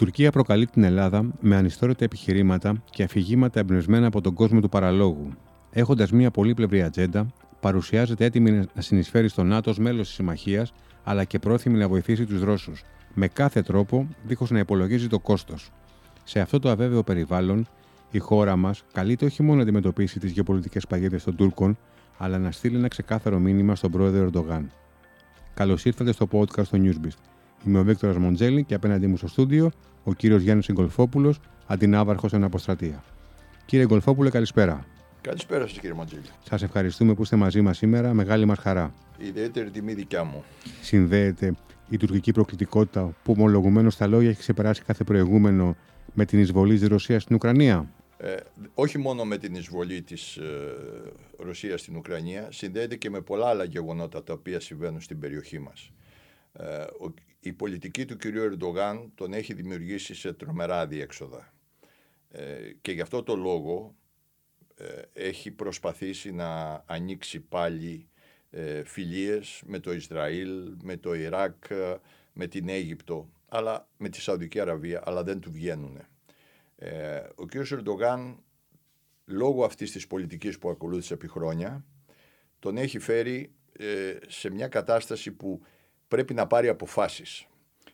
Τουρκία προκαλεί την Ελλάδα με ανιστόρυτα επιχειρήματα και αφηγήματα εμπνευσμένα από τον κόσμο του παραλόγου. Έχοντας μια πολύπλευρη ατζέντα, παρουσιάζεται έτοιμη να συνεισφέρει στο ΝΑΤΟ μέλος της συμμαχίας, αλλά και πρόθυμη να βοηθήσει τους Ρώσους, με κάθε τρόπο δίχως να υπολογίζει το κόστος. Σε αυτό το αβέβαιο περιβάλλον, η χώρα μας καλείται όχι μόνο να αντιμετωπίσει τις γεωπολιτικές παγίδες των Τούρκων, αλλά να στείλει ένα ξεκάθαρο μήνυμα στον πρόεδρο Ερντογάν. Καλώς ήρθατε στο podcast του Newsbeast. Είμαι ο Βίκτορας Μοντζέλη και απέναντί μου στο στούντιο ο κύριος Γιάννης Εγκολφόπουλος, αντινάβαρχο εν αποστρατεία. Κύριε Εγκολφόπουλε, καλησπέρα. Καλησπέρα σας, κύριε Μοντζέλη. Σας ευχαριστούμε που είστε μαζί μας σήμερα. Μεγάλη μας χαρά. ιδιαίτερη τιμή δικιά μου. Συνδέεται η τουρκική προκλητικότητα που ομολογουμένως στα λόγια έχει ξεπεράσει κάθε προηγούμενο με την εισβολή της Ρωσίας στην Ουκρανία. Ε, όχι μόνο με την εισβολή της ε, Ρωσίας στην Ουκρανία, συνδέεται και με πολλά άλλα γεγονότα τα οποία συμβαίνουν στην περιοχή μας. Ε, η πολιτική του κυρίου Ερντογάν τον έχει δημιουργήσει σε τρομερά διέξοδα. Ε, και γι' αυτό το λόγο ε, έχει προσπαθήσει να ανοίξει πάλι ε, φιλίες με το Ισραήλ, με το Ιράκ, με την Αίγυπτο, αλλά με τη Σαουδική Αραβία, αλλά δεν του βγαίνουν. Ε, ο κ. Ερντογάν, λόγω αυτής της πολιτικής που ακολούθησε επί χρόνια, τον έχει φέρει ε, σε μια κατάσταση που πρέπει να πάρει αποφάσεις.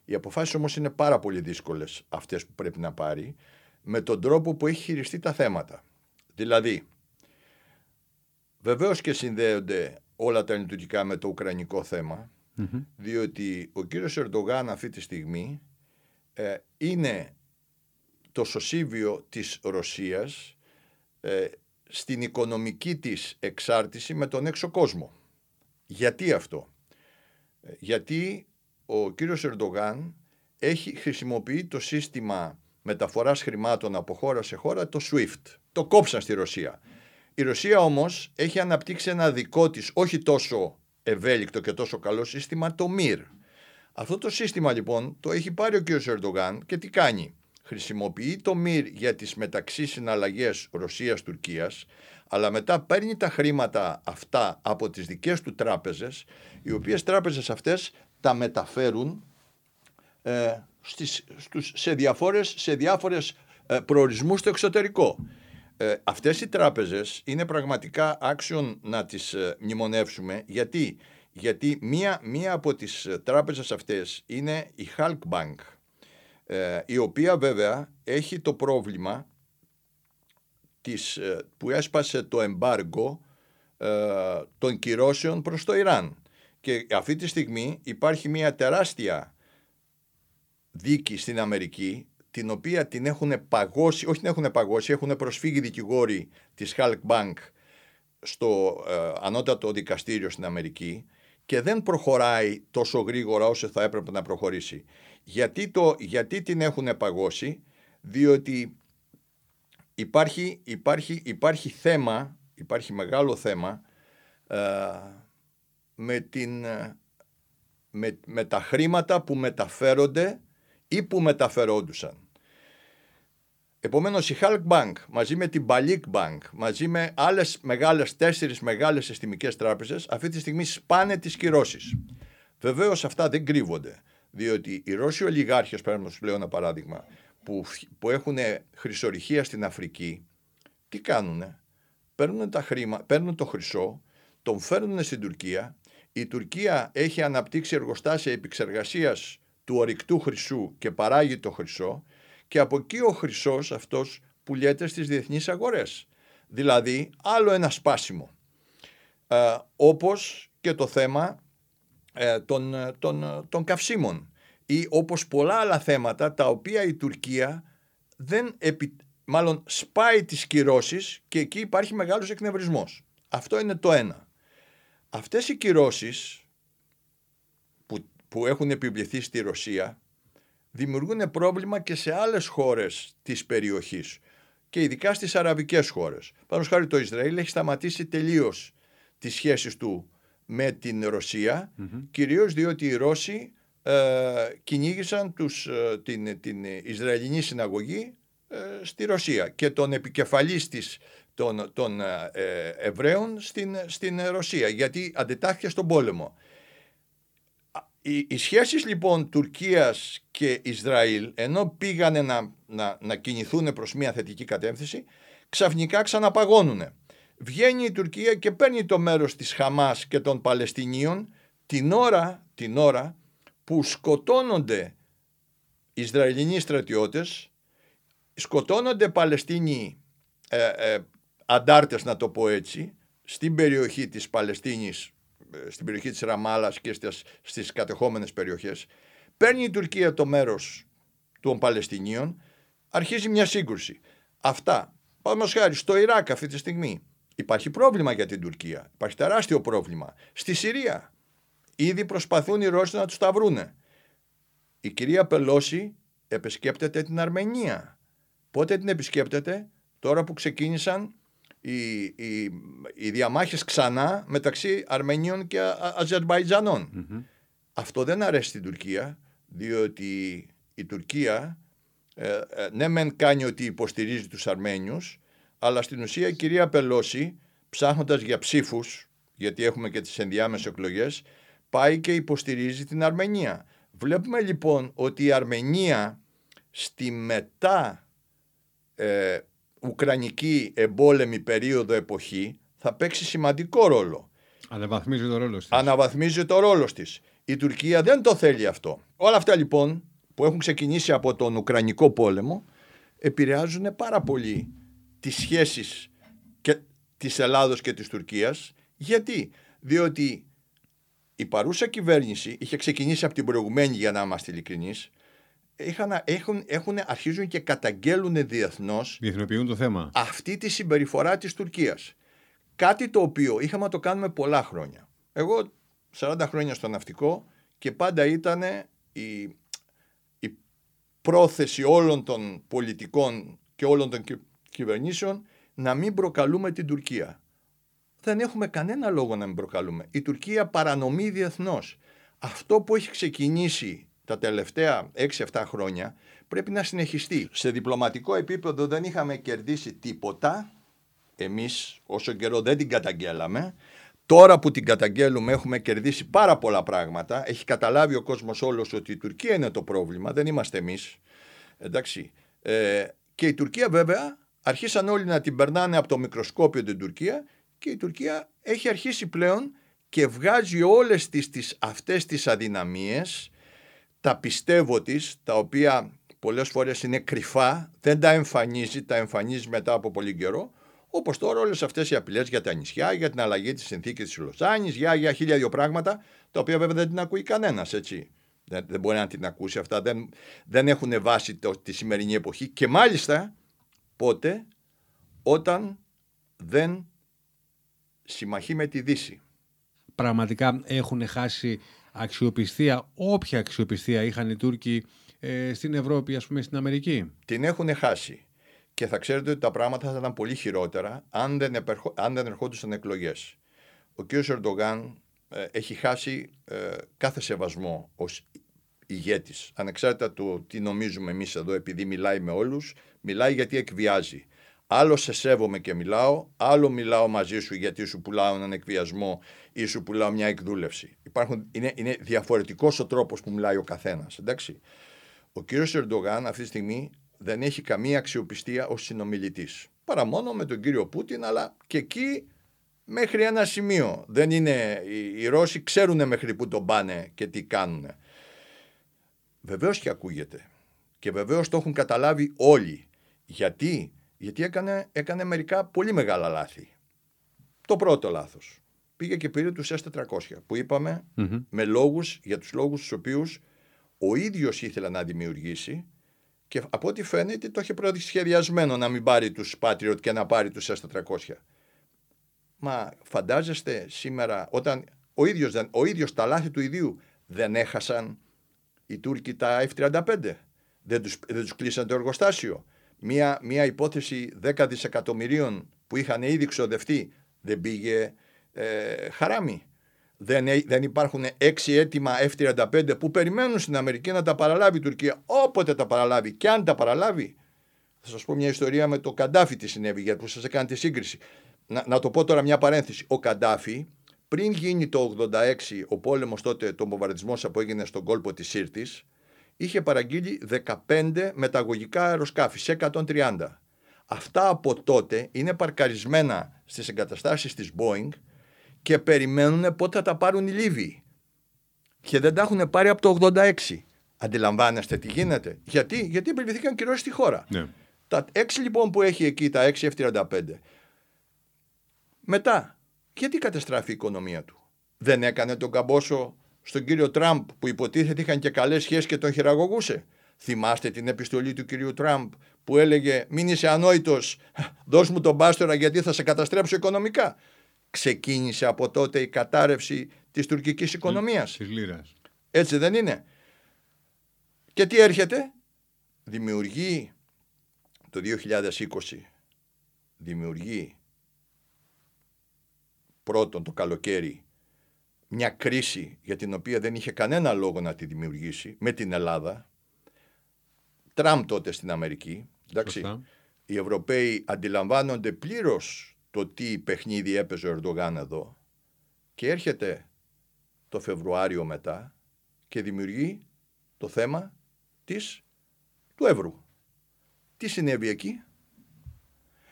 Οι αποφάσεις όμως είναι πάρα πολύ δύσκολες αυτές που πρέπει να πάρει, με τον τρόπο που έχει χειριστεί τα θέματα. Δηλαδή, βεβαίως και συνδέονται όλα τα λειτουργικά με το ουκρανικό διότι ο κύριος Ερντογάν αυτή τη στιγμή ε, είναι το σωσίβιο της Ρωσίας ε, στην οικονομική της εξάρτηση με τον έξω κόσμο. Γιατί αυτό; Ε, γιατί ο κύριος Ερντογάν έχει χρησιμοποιεί το σύστημα μεταφοράς χρημάτων από χώρα σε χώρα, το SWIFT. Το κόψαν στη Ρωσία. Η Ρωσία όμως έχει αναπτύξει ένα δικό της, όχι τόσο ευέλικτο και τόσο καλό σύστημα, το MIR. Αυτό το σύστημα λοιπόν το έχει πάρει ο κύριος Ερντογάν και τι κάνει; Χρησιμοποιεί το ΜΙΡ για τις μεταξύ συναλλαγές Ρωσίας-Τουρκίας, αλλά μετά παίρνει τα χρήματα αυτά από τις δικές του τράπεζες, οι οποίες τράπεζες αυτές τα μεταφέρουν ε, στις, στους, σε, διαφόρες, σε διάφορες ε, προορισμούς στο εξωτερικό. Ε, αυτές οι τράπεζες είναι πραγματικά άξιον να τις ε, μνημονεύσουμε. Γιατί, Γιατί μία, μία από τις τράπεζες αυτές είναι η Halk Bank ε, η οποία βέβαια έχει το πρόβλημα της, ε, που έσπασε το εμπάργκο ε, των κυρώσεων προς το Ιράν. Και αυτή τη στιγμή υπάρχει μια τεράστια δίκη στην Αμερική την οποία την έχουν παγώσει, όχι την έχουν παγώσει, έχουν προσφύγει δικηγόροι της Halk Bank στο ανώτατο δικαστήριο στην Αμερική και δεν προχωράει τόσο γρήγορα όσο θα έπρεπε να προχωρήσει. Γιατί, το, γιατί την έχουν παγώσει, διότι υπάρχει, υπάρχει, υπάρχει θέμα, υπάρχει μεγάλο θέμα ε, με, την, με, με τα χρήματα που μεταφέρονται ή που μεταφερόντουσαν. Επομένως η Halk Bank μαζί με την Balik Bank μαζί με άλλες μεγάλες, τέσσερις μεγάλες συστημικές τράπεζες αυτή τη στιγμή σπάνε τις κυρώσεις. Βεβαίως αυτά δεν κρύβονται. Διότι οι Ρώσοι ολιγάρχες, να σου λέω ένα παράδειγμα, που, που έχουν χρυσορυχία στην Αφρική, τι κάνουνε; Παίρνουν, τα χρήμα, παίρνουν το χρυσό, τον φέρνουν στην Τουρκία. Η Τουρκία έχει αναπτύξει εργοστάσια επεξεργασίας του ορυκτού χρυσού και παράγει το χρυσό και από εκεί ο χρυσός αυτός πουλιέται στις διεθνείς αγορές. Δηλαδή άλλο ένα σπάσιμο. Ε, όπως και το θέμα ε, των, ε, των, ε, των καυσίμων ή όπως πολλά άλλα θέματα τα οποία η Τουρκία δεν επι, μάλλον σπάει τις κυρώσεις και εκεί υπάρχει μεγάλος εκνευρισμός. Αυτό είναι το ένα. Αυτές οι κυρώσεις που, που έχουν επιβληθεί στη Ρωσία δημιουργούν πρόβλημα και σε άλλες χώρες της περιοχής και ειδικά στις αραβικές χώρες. Πάνω χάρη το Ισραήλ έχει σταματήσει τελείως τις σχέσεις του με την Ρωσία, mm κυρίως διότι οι Ρώσοι ε, κυνήγησαν τους, ε, την, την Ισραηλινή συναγωγή ε, στη Ρωσία και τον επικεφαλής της, των, των ε, Εβραίων στην, στην Ρωσία γιατί αντιτάχθηκε στον πόλεμο. οι, οι σχέσεις λοιπόν Τουρκίας και Ισραήλ ενώ πήγανε να, να, να κινηθούν προς μια θετική κατεύθυνση ξαφνικά ξαναπαγώνουν. Βγαίνει η Τουρκία και παίρνει το μέρος της Χαμάς και των Παλαιστινίων την ώρα, την ώρα που σκοτώνονται Ισραηλινοί στρατιώτες, σκοτώνονται Παλαιστίνοι ε, ε, αντάρτες να το πω έτσι, στην περιοχή της Παλαιστίνης, ε, στην περιοχή της Ραμάλας και στις, στις κατεχόμενες περιοχές. Παίρνει η Τουρκία το μέρος των Παλαιστινίων, αρχίζει μια σύγκρουση. Αυτά, πάμε χάρη, στο Ιράκ αυτή τη στιγμή υπάρχει πρόβλημα για την Τουρκία, υπάρχει τεράστιο πρόβλημα. Στη Συρία, ήδη προσπαθούν οι Ρώσοι να τους τα βρούνε. Η κυρία Πελώση επισκέπτεται την Αρμενία. Πότε την επισκέπτεται, τώρα που ξεκίνησαν οι, οι, οι διαμάχες ξανά μεταξύ Αρμενίων και αζερβαϊτζανων Αυτό δεν αρέσει στην Τουρκία, διότι η Τουρκία ε, ε, ναι μεν κάνει ότι υποστηρίζει τους Αρμένιους, αλλά στην ουσία η κυρία Πελώση, ψάχνοντας για ψήφους, γιατί έχουμε και τις ενδιάμεσες εκλογές, πάει και υποστηρίζει την Αρμενία. Βλέπουμε λοιπόν ότι η Αρμενία στη μετά ε, Ουκρανική εμπόλεμη περίοδο εποχή θα παίξει σημαντικό ρόλο. Αναβαθμίζει το ρόλος της. Αναβαθμίζει το ρόλος της. Η Τουρκία δεν το θέλει αυτό. Όλα αυτά λοιπόν που έχουν ξεκινήσει από τον Ουκρανικό πόλεμο επηρεάζουν πάρα πολύ τις σχέσεις και της Ελλάδος και της Τουρκίας. Γιατί; Διότι η παρούσα κυβέρνηση είχε ξεκινήσει από την προηγουμένη για να είμαστε ειλικρινείς έχουν, έχουν, αρχίζουν και καταγγέλουν διεθνώς. Διεθνοποιούν το θέμα. Αυτή τη συμπεριφορά της Τουρκίας. Κάτι το οποίο είχαμε να το κάνουμε πολλά χρόνια. Εγώ 40 χρόνια στο ναυτικό και πάντα ήταν η, η πρόθεση όλων των πολιτικών και όλων των κυβερνήσεων να μην προκαλούμε την Τουρκία. Δεν έχουμε κανένα λόγο να μην προκαλούμε. Η Τουρκία παρανομεί διεθνώς. Αυτό που έχει ξεκινήσει τα τελευταία 6-7 χρόνια πρέπει να συνεχιστεί. Σε διπλωματικό επίπεδο δεν είχαμε κερδίσει τίποτα. Εμείς όσο καιρό δεν την καταγγέλαμε. Τώρα που την καταγγέλουμε έχουμε κερδίσει πάρα πολλά πράγματα. Έχει καταλάβει ο κόσμος όλος ότι η Τουρκία είναι το πρόβλημα, δεν είμαστε εμείς. Εντάξει. Ε, και η Τουρκία βέβαια αρχίσαν όλοι να την περνάνε από το μικροσκόπιο την Τουρκία και η Τουρκία έχει αρχίσει πλέον και βγάζει όλες τις, τις, αυτές τις αδυναμίες τα πιστεύω της, τα οποία πολλές φορές είναι κρυφά, δεν τα εμφανίζει, τα εμφανίζει μετά από πολύ καιρό, Όπως τώρα όλες αυτές οι απειλές για τα νησιά, για την αλλαγή της συνθήκης της Λοσάνη, για, για χίλια δύο πράγματα, τα οποία βέβαια δεν την ακούει κανένας, έτσι. Δεν, δεν μπορεί να την ακούσει αυτά, δεν, δεν έχουν βάση το, τη σημερινή εποχή και μάλιστα πότε όταν δεν συμμαχεί με τη Δύση. Πραγματικά έχουν χάσει αξιοπιστία, όποια αξιοπιστία είχαν οι Τούρκοι ε, στην Ευρώπη, ας πούμε στην Αμερική. Την έχουν χάσει. Και θα ξέρετε ότι τα πράγματα θα ήταν πολύ χειρότερα αν δεν, επερχο... αν δεν ερχόντουσαν εκλογές. Ο κ. Ερντογάν ε, έχει χάσει ε, κάθε σεβασμό ως ηγέτης. Ανεξάρτητα του τι νομίζουμε εμείς εδώ επειδή μιλάει με όλους, μιλάει γιατί εκβιάζει. Άλλο σε σέβομαι και μιλάω, άλλο μιλάω μαζί σου γιατί σου πουλάω έναν εκβιασμό ή σου πουλάω μια εκδούλευση. Υπάρχουν, είναι, είναι διαφορετικός ο τρόπος που μιλάει ο καθένας. Ο κύριος Ερντογάν αυτή τη στιγμή δεν έχει καμία αξιοπιστία ως συνομιλητής. Παρά μόνο με τον κύριο Πούτιν, αλλά και εκεί μέχρι ένα σημείο. Δεν είναι, οι, οι Ρώσοι ξέρουν μέχρι που τον πάνε και τι κάνουν. Βεβαίως και ακούγεται. Και βεβαίως το έχουν καταλάβει όλοι. Γιατί; Γιατί έκανε, έκανε μερικά πολύ μεγάλα λάθη. Το πρώτο λάθος. Πήγε και πήρε τους S400 που είπαμε με λόγους, για τους λόγους τους οποίους ο ίδιος ήθελε να δημιουργήσει και από ό,τι φαίνεται το είχε σχεδιασμένο να μην πάρει τους Patriot και να πάρει τους S400. Μα φαντάζεστε σήμερα όταν ο ίδιος, ο ίδιος τα λάθη του ιδίου δεν έχασαν οι Τούρκοι τα F-35. Δεν τους, δεν τους κλείσαν το εργοστάσιο μια, μια υπόθεση 10 δισεκατομμυρίων που είχαν ήδη ξοδευτεί δεν πήγε ε, χαράμι. Δεν, δεν υπάρχουν έξι έτοιμα F-35 που περιμένουν στην Αμερική να τα παραλάβει η Τουρκία. Όποτε τα παραλάβει και αν τα παραλάβει. Θα σας πω μια ιστορία με το Καντάφι τι συνέβη για που σας έκανε τη σύγκριση. Να, να το πω τώρα μια παρένθεση. Ο Καντάφι πριν γίνει το 86 ο πόλεμος τότε, το βομβαρδισμός που έγινε στον κόλπο της Σύρτης, είχε παραγγείλει 15 μεταγωγικά αεροσκάφη σε 130. Αυτά από τότε είναι παρκαρισμένα στις εγκαταστάσεις της Boeing και περιμένουν πότε θα τα πάρουν οι Λίβοι. Και δεν τα έχουν πάρει από το 86. Αντιλαμβάνεστε τι γίνεται. Γιατί, Γιατί επιβληθήκαν κυρώσεις στη χώρα. Ναι. Τα 6 λοιπόν που έχει εκεί, τα 6 F-35, μετά, γιατί καταστράφει η οικονομία του; Δεν έκανε τον καμπόσο στον κύριο Τραμπ που υποτίθεται είχαν και καλές σχέσεις και τον χειραγωγούσε. Θυμάστε την επιστολή του κυρίου Τραμπ που έλεγε μην είσαι ανόητος, δώσ' μου τον πάστορα γιατί θα σε καταστρέψω οικονομικά. Ξεκίνησε από τότε η κατάρρευση της τουρκικής οικονομίας. Της λίρας. Έτσι δεν είναι. Και τι έρχεται; Δημιουργεί το 2020 δημιουργεί πρώτον το καλοκαίρι μια κρίση για την οποία δεν είχε κανένα λόγο να τη δημιουργήσει με την Ελλάδα. Τραμπ τότε στην Αμερική. Εντάξει, οι Ευρωπαίοι αντιλαμβάνονται πλήρως το τι παιχνίδι έπαιζε ο Ερντογάν εδώ και έρχεται το Φεβρουάριο μετά και δημιουργεί το θέμα της, του Εύρου. Τι συνέβη εκεί;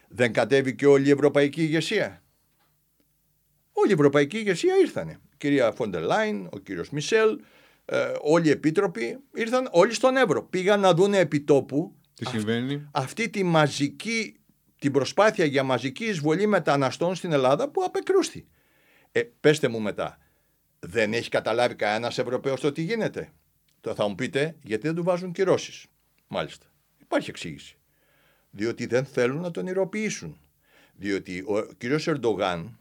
Δεν κατέβηκε όλη η ευρωπαϊκή ηγεσία; Όλη η ευρωπαϊκή ηγεσία ήρθανε. Η κυρία Φόντερ Λάιν, ο κύριος Μισελ, ε, όλοι οι επίτροποι ήρθαν όλοι στον Εύρο. Πήγαν να δουν επιτόπου τι συμβαίνει; αυτή τη μαζική, την προσπάθεια για μαζική εισβολή μεταναστών στην Ελλάδα που απεκρούστη. Ε, πέστε μου μετά, δεν έχει καταλάβει κανένας Ευρωπαίος το τι γίνεται; Το θα μου πείτε γιατί δεν του βάζουν κυρώσεις. Μάλιστα. Υπάρχει εξήγηση. Διότι δεν θέλουν να τον ηρωποιήσουν. Διότι ο κύριος Ερντογάν.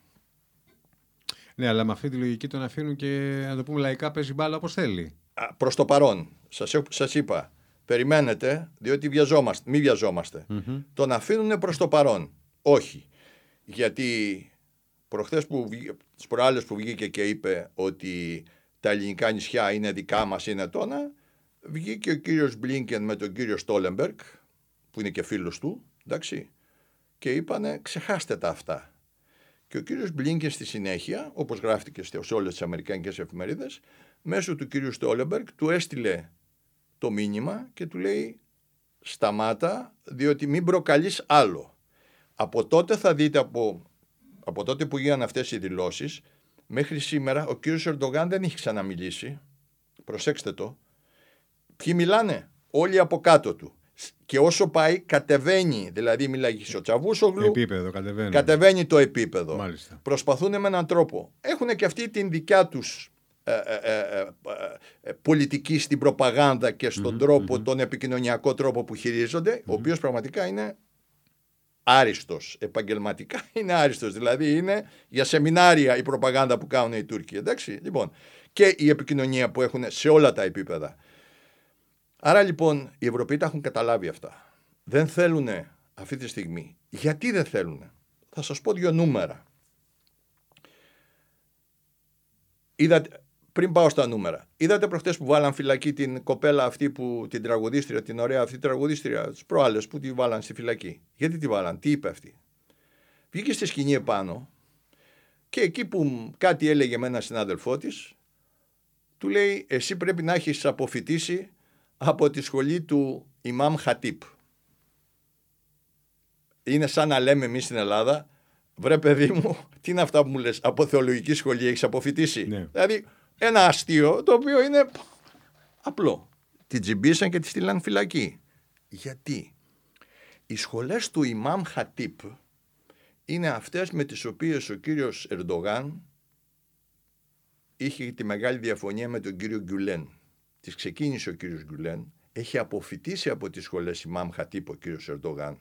Ναι, αλλά με αυτή τη λογική τον αφήνουν και να το πούμε λαϊκά παίζει μπάλα όπως θέλει. Προς το παρόν, σας σας είπα, περιμένετε, διότι βιαζόμαστε, μην βιαζόμαστε. Mm-hmm. Τον αφήνουν προς το παρόν. Όχι. Γιατί προχθές που τις προάλλες που βγήκε και είπε ότι τα ελληνικά νησιά είναι δικά μας, είναι τόνα, βγήκε ο κύριος Μπλίνκεν με τον κύριο Στόλεμπεργκ, που είναι και φίλος του, εντάξει, και είπανε ξεχάστε τα αυτά. Και ο κύριος Μπλίνκεν στη συνέχεια, όπως γράφτηκε σε όλες τις αμερικανικές εφημερίδες, μέσω του κύριου Στόλεμπεργκ του έστειλε το μήνυμα και του λέει σταμάτα διότι μην προκαλείς άλλο. Από τότε θα δείτε από, από τότε που γίνανε αυτές οι δηλώσεις μέχρι σήμερα ο κύριος Ερντογάν δεν έχει ξαναμιλήσει. Προσέξτε το. Ποιοι μιλάνε, όλοι από κάτω του. Και όσο πάει, κατεβαίνει. Δηλαδή, μιλάει ο Τσαβούσογλου. Επίπεδο, κατεβαίνει. Κατεβαίνει το επίπεδο. Μάλιστα. Προσπαθούν με έναν τρόπο. Έχουν και αυτή την δικιά τους ε, ε, ε, ε, πολιτική στην προπαγάνδα και στον τροπο τον επικοινωνιακό τρόπο που χειρίζονται, ο οποίος πραγματικά είναι άριστος. Επαγγελματικά είναι άριστος. Δηλαδή είναι για σεμινάρια η προπαγάνδα που κάνουν οι Τούρκοι. Εντάξει, λοιπόν. Και η επικοινωνία που έχουν σε όλα τα επίπεδα. Άρα λοιπόν οι Ευρωπαίοι τα έχουν καταλάβει αυτά. Δεν θέλουν αυτή τη στιγμή. Γιατί δεν θέλουν. Θα σας πω δύο νούμερα. Είδατε, πριν πάω στα νούμερα. Είδατε προχτές που βάλαν φυλακή την κοπέλα αυτή που την τραγουδίστρια, την ωραία αυτή τραγουδίστρια, τις προάλλες που τη βάλαν στη φυλακή; Γιατί τη βάλαν, τι είπε αυτή; Βγήκε στη σκηνή επάνω και εκεί που κάτι έλεγε με έναν συνάδελφό της, του λέει: Εσύ πρέπει να έχεις αποφυτίσει από τη σχολή του Ιμάμ Χατίπ. Είναι σαν να λέμε εμείς στην Ελλάδα, βρε παιδί μου, τι είναι αυτά που μου λες, από θεολογική σχολή έχεις αποφυτίσει. Ναι. Δηλαδή ένα αστείο το οποίο είναι απλό. Την τζιμπήσαν και τη στείλαν φυλακή. Γιατί; Οι σχολές του Ιμάμ Χατίπ είναι αυτές με τις οποίες ο κύριος Ερντογάν είχε τη μεγάλη διαφωνία με τον κύριο Γκουλέν τις ξεκίνησε ο κύριος Γκουλέν, έχει αποφυτίσει από τις σχολές Ιμάμ Χατύπ ο κύριος Ερντογάν.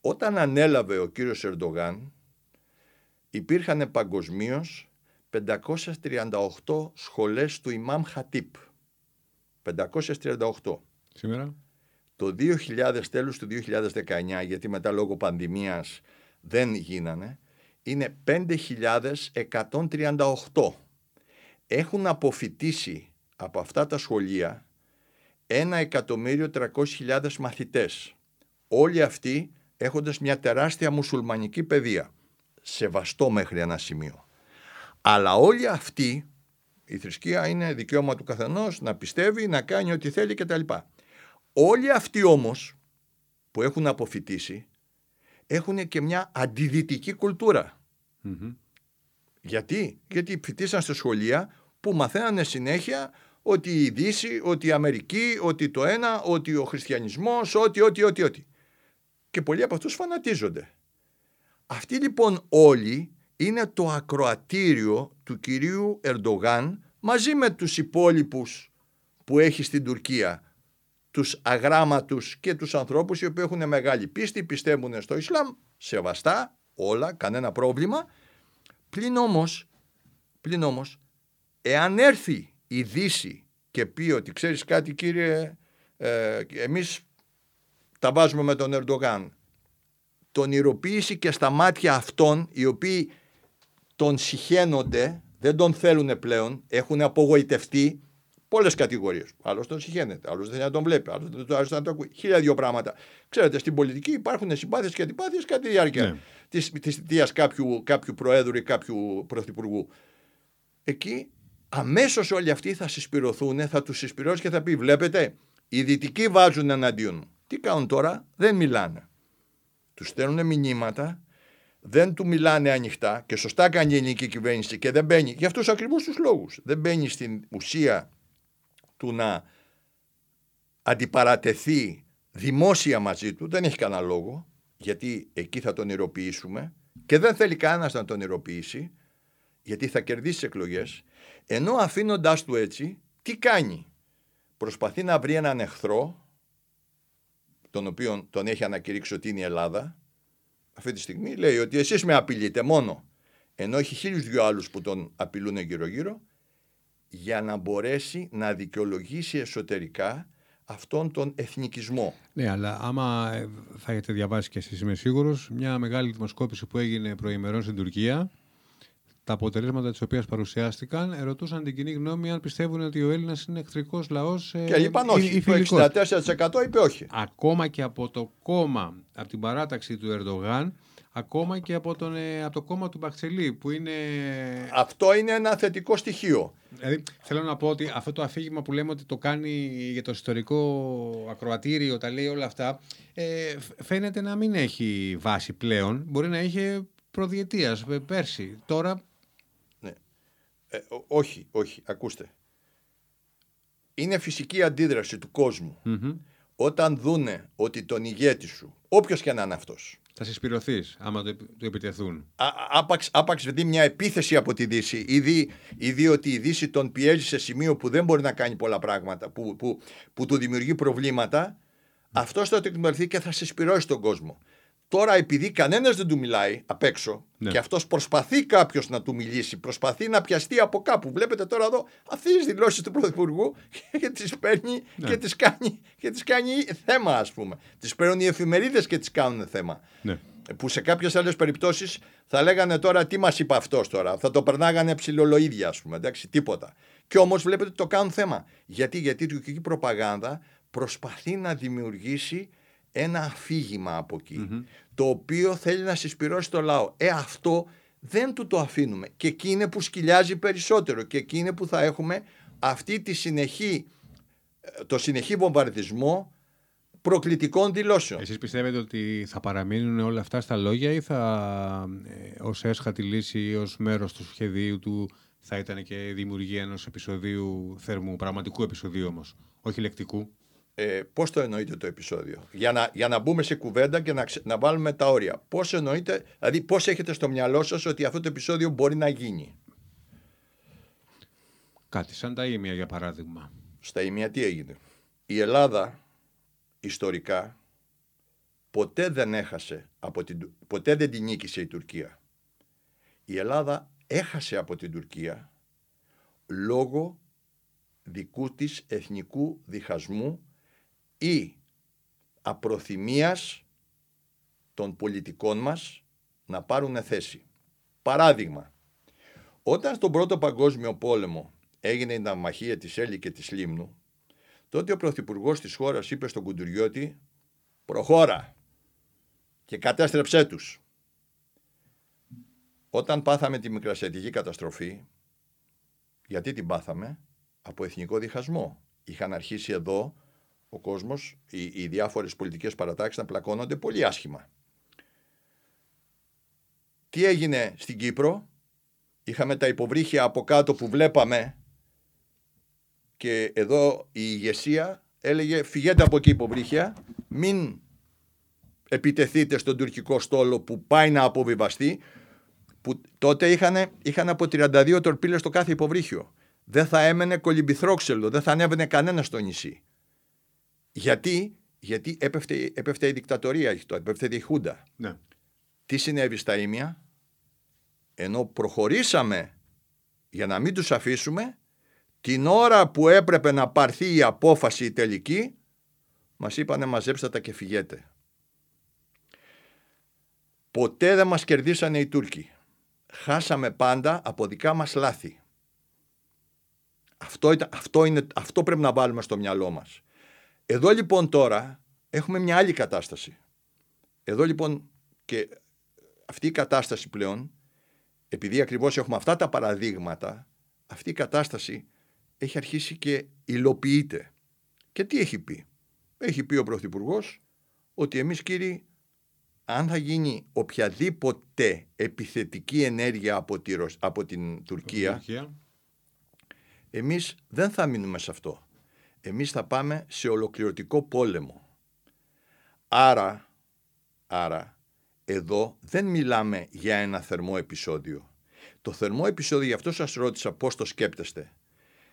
Όταν ανέλαβε ο κύριος Ερντογάν, υπήρχαν παγκοσμίως 538 σχολές του Ιμάμ Χατύπ. 538. Σήμερα; Το 2000, τέλος του 2019, γιατί μετά λόγω πανδημίας δεν γίνανε, είναι 5.138. Έχουν αποφυτίσει από αυτά τα σχολεία ένα εκατομμύριο τρακόσιες μαθητές. Όλοι αυτοί έχοντας μια τεράστια μουσουλμανική παιδεία. Σεβαστό μέχρι ένα σημείο. Αλλά όλοι αυτοί, η θρησκεία είναι δικαίωμα του καθενός να πιστεύει, να κάνει ό,τι θέλει κτλ. Όλοι αυτοί όμως που έχουν αποφυτίσει έχουν και μια αντιδυτική Γιατί; Γιατί φοιτήσαν στα σχολεία που μαθαίνανε συνέχεια ότι η Δύση, ότι η Αμερική, ότι το ένα, ότι ο χριστιανισμός, ότι, ότι, ότι, ότι. Και πολλοί από αυτούς φανατίζονται. Αυτοί λοιπόν όλοι είναι το ακροατήριο του κυρίου Ερντογάν μαζί με τους υπόλοιπους που έχει στην Τουρκία τους αγράμματους και τους ανθρώπους οι οποίοι έχουν μεγάλη πίστη, πιστεύουν στο Ισλάμ, σεβαστά, όλα, κανένα πρόβλημα. Πλην όμως, πλην όμως, εάν έρθει η Δύση και πει ότι ξέρεις κάτι κύριε, ε, εμείς τα βάζουμε με τον Ερντογάν, τον ηρωποίηση και στα μάτια αυτών οι οποίοι τον συχαίνονται, δεν τον θέλουν πλέον, έχουν απογοητευτεί πολλές κατηγορίες. Άλλος τον συχαίνεται, άλλος δεν θέλει να τον βλέπει, άλλος δεν του άρεσε να το ακούει. Χίλια δύο πράγματα. Ξέρετε, στην πολιτική υπάρχουν συμπάθειες και αντιπάθειες κατά τη διάρκεια ναι. της θητείας κάποιου, κάποιου προέδρου ή κάποιου πρωθυπουργού. Εκεί αμέσως όλοι αυτοί θα συσπηρωθούν, θα τους συσπηρώσει και θα πει: Βλέπετε, οι δυτικοί βάζουν εναντίον μου. Τι κάνουν τώρα, δεν μιλάνε. Τους στέλνουν μηνύματα, δεν του μιλάνε ανοιχτά και σωστά κάνει η ελληνική κυβέρνηση και δεν μπαίνει για αυτούς ακριβώς τους λόγους. Δεν μπαίνει στην ουσία του να αντιπαρατεθεί δημόσια μαζί του δεν έχει κανένα λόγο γιατί εκεί θα τον ηρωποιήσουμε και δεν θέλει κανένας να τον ηρωποιήσει γιατί θα κερδίσει τις εκλογές ενώ αφήνοντάς του έτσι τι κάνει; Προσπαθεί να βρει έναν εχθρό τον οποίο τον έχει ανακηρύξει ότι είναι η Ελλάδα αυτή τη στιγμή λέει ότι εσείς με απειλείτε μόνο ενώ έχει χίλιους δυο άλλους που τον απειλούν γύρω γύρω για να μπορέσει να δικαιολογήσει εσωτερικά αυτόν τον εθνικισμό. Ναι, αλλά άμα ε, θα έχετε διαβάσει και εσείς είμαι σίγουρος, μια μεγάλη δημοσκόπηση που έγινε προημερών στην Τουρκία, τα αποτελέσματα της οποίας παρουσιάστηκαν, ερωτούσαν την κοινή γνώμη αν πιστεύουν ότι ο Έλληνας είναι εχθρικός λαός ε, Και είπαν όχι, το 64% είπε όχι. Ακόμα και από το κόμμα, από την παράταξη του Ερντογάν, ακόμα και από, τον, ε, από το κόμμα του Μπαξελή που είναι... Αυτό είναι ένα θετικό στοιχείο. Δηλαδή, θέλω να πω ότι αυτό το αφήγημα που λέμε ότι το κάνει για το ιστορικό ακροατήριο, τα λέει όλα αυτά, ε, φαίνεται να μην έχει βάση πλέον. Μπορεί να είχε προδιετίας ε, πέρσι. Τώρα... Ναι. Ε, όχι, όχι. Ακούστε. Είναι φυσική αντίδραση του κοσμου Όταν δούνε ότι τον ηγέτη σου, όποιος και να είναι αυτός, θα συσπηρωθεί άμα το, το επιτεθούν. Α, άπαξ, άπαξ δει μια επίθεση από τη Δύση ή δει, ή δει ότι η Δύση τον πιέζει σε σημείο που δεν μπορεί να κάνει πολλά πράγματα, που, που, που του δημιουργεί προβλήματα, mm. αυτό θα το εκμεταλλευτεί και θα συσπηρώσει τον κόσμο. Τώρα, επειδή κανένας δεν του μιλάει απ' έξω ναι. και αυτός προσπαθεί κάποιος να του μιλήσει, προσπαθεί να πιαστεί από κάπου. Βλέπετε τώρα εδώ αυτές τις δηλώσεις του Πρωθυπουργού και τις παίρνει ναι. και τις κάνει, και τις κάνει θέμα, ας πούμε. Τις παίρνουν οι εφημερίδες και τις κάνουν θέμα. Ναι. Που σε κάποιες άλλες περιπτώσεις θα λέγανε τώρα τι μας είπε αυτός τώρα. Θα το περνάγανε ψηλολοίδια, ας πούμε. Εντάξει, τίποτα. Και όμως βλέπετε το κάνουν θέμα. Γιατί, γιατί η τουρκική προπαγάνδα προσπαθεί να δημιουργήσει ένα αφήγημα από το οποίο θέλει να συσπηρώσει το λαό. Ε, αυτό δεν του το αφήνουμε. Και εκεί είναι που σκυλιάζει περισσότερο και εκεί είναι που θα έχουμε αυτή τη συνεχή, ε, το συνεχή βομβαρδισμό προκλητικών δηλώσεων. Εσείς πιστεύετε ότι θα παραμείνουν όλα αυτά στα λόγια ή θα ε, ως έσχατη λύση ή ως μέρος του σχεδίου του θα ήταν και δημιουργία ενός επεισοδίου θερμού, πραγματικού επεισοδίου όμως, όχι λεκτικού; Ε, πώς το εννοείτε το επεισόδιο; Για να, για να μπούμε σε κουβέντα και να, να βάλουμε τα όρια. Πώς εννοείτε, δηλαδή πώς έχετε στο μυαλό σας ότι αυτό το επεισόδιο μπορεί να γίνει; Κάτι σαν τα ίμια για παράδειγμα. Στα ίμια τι έγινε; Η Ελλάδα ιστορικά ποτέ δεν έχασε, από την, ποτέ δεν την νίκησε η Τουρκία. Η Ελλάδα έχασε από την Τουρκία λόγω δικού της εθνικού διχασμού ή απροθυμίας των πολιτικών μας να πάρουν θέση. Παράδειγμα, όταν στον Πρώτο Παγκόσμιο Πόλεμο έγινε η ναυμαχία της Έλλη και της Λίμνου, τότε ο Πρωθυπουργός της χώρας είπε στον Κουντουριώτη «Προχώρα και κατέστρεψέ τους». όταν πάθαμε τη μικρασιατική καταστροφή, γιατί την πάθαμε, από εθνικό διχασμό. Είχαν αρχίσει εδώ ο κόσμος, οι, οι διάφορες πολιτικές παρατάξεις να πλακώνονται πολύ άσχημα. Τι έγινε στην Κύπρο, είχαμε τα υποβρύχια από κάτω που βλέπαμε και εδώ η ηγεσία έλεγε φυγέτε από εκεί υποβρύχια, μην επιτεθείτε στον τουρκικό στόλο που πάει να αποβιβαστεί, που τότε είχαν, είχαν από 32 τορπίλες στο κάθε υποβρύχιο. Δεν θα έμενε κολυμπηθρόξελο, δεν θα ανέβαινε κανένας στο νησί. Γιατί, γιατί έπεφτε, έπεφτε η δικτατορία, έπεφτε η Χούντα. Ναι. Τι συνέβη στα Ήμια, ενώ προχωρήσαμε για να μην τους αφήσουμε, την ώρα που έπρεπε να πάρθει η απόφαση η τελική, μας είπανε μαζέψτε τα και φυγέτε. Ποτέ δεν μας κερδίσανε οι Τούρκοι. Χάσαμε πάντα από δικά μας λάθη. Αυτό, αυτό, είναι, αυτό πρέπει να βάλουμε στο μυαλό μας. Εδώ λοιπόν τώρα έχουμε μια άλλη κατάσταση. Εδώ λοιπόν και αυτή η κατάσταση πλέον, επειδή ακριβώς έχουμε αυτά τα παραδείγματα, αυτή η κατάσταση έχει αρχίσει και υλοποιείται. Και τι έχει πει; Έχει πει ο Πρωθυπουργός ότι εμείς κύριοι αν θα γίνει οποιαδήποτε επιθετική ενέργεια από, τη, από την Τουρκία, εμείς δεν θα μείνουμε σε αυτό. Εμείς θα πάμε σε ολοκληρωτικό πόλεμο. Άρα, άρα, εδώ δεν μιλάμε για ένα θερμό επεισόδιο. Το θερμό επεισόδιο, γι' αυτό σας ρώτησα πώς το σκέπτεστε.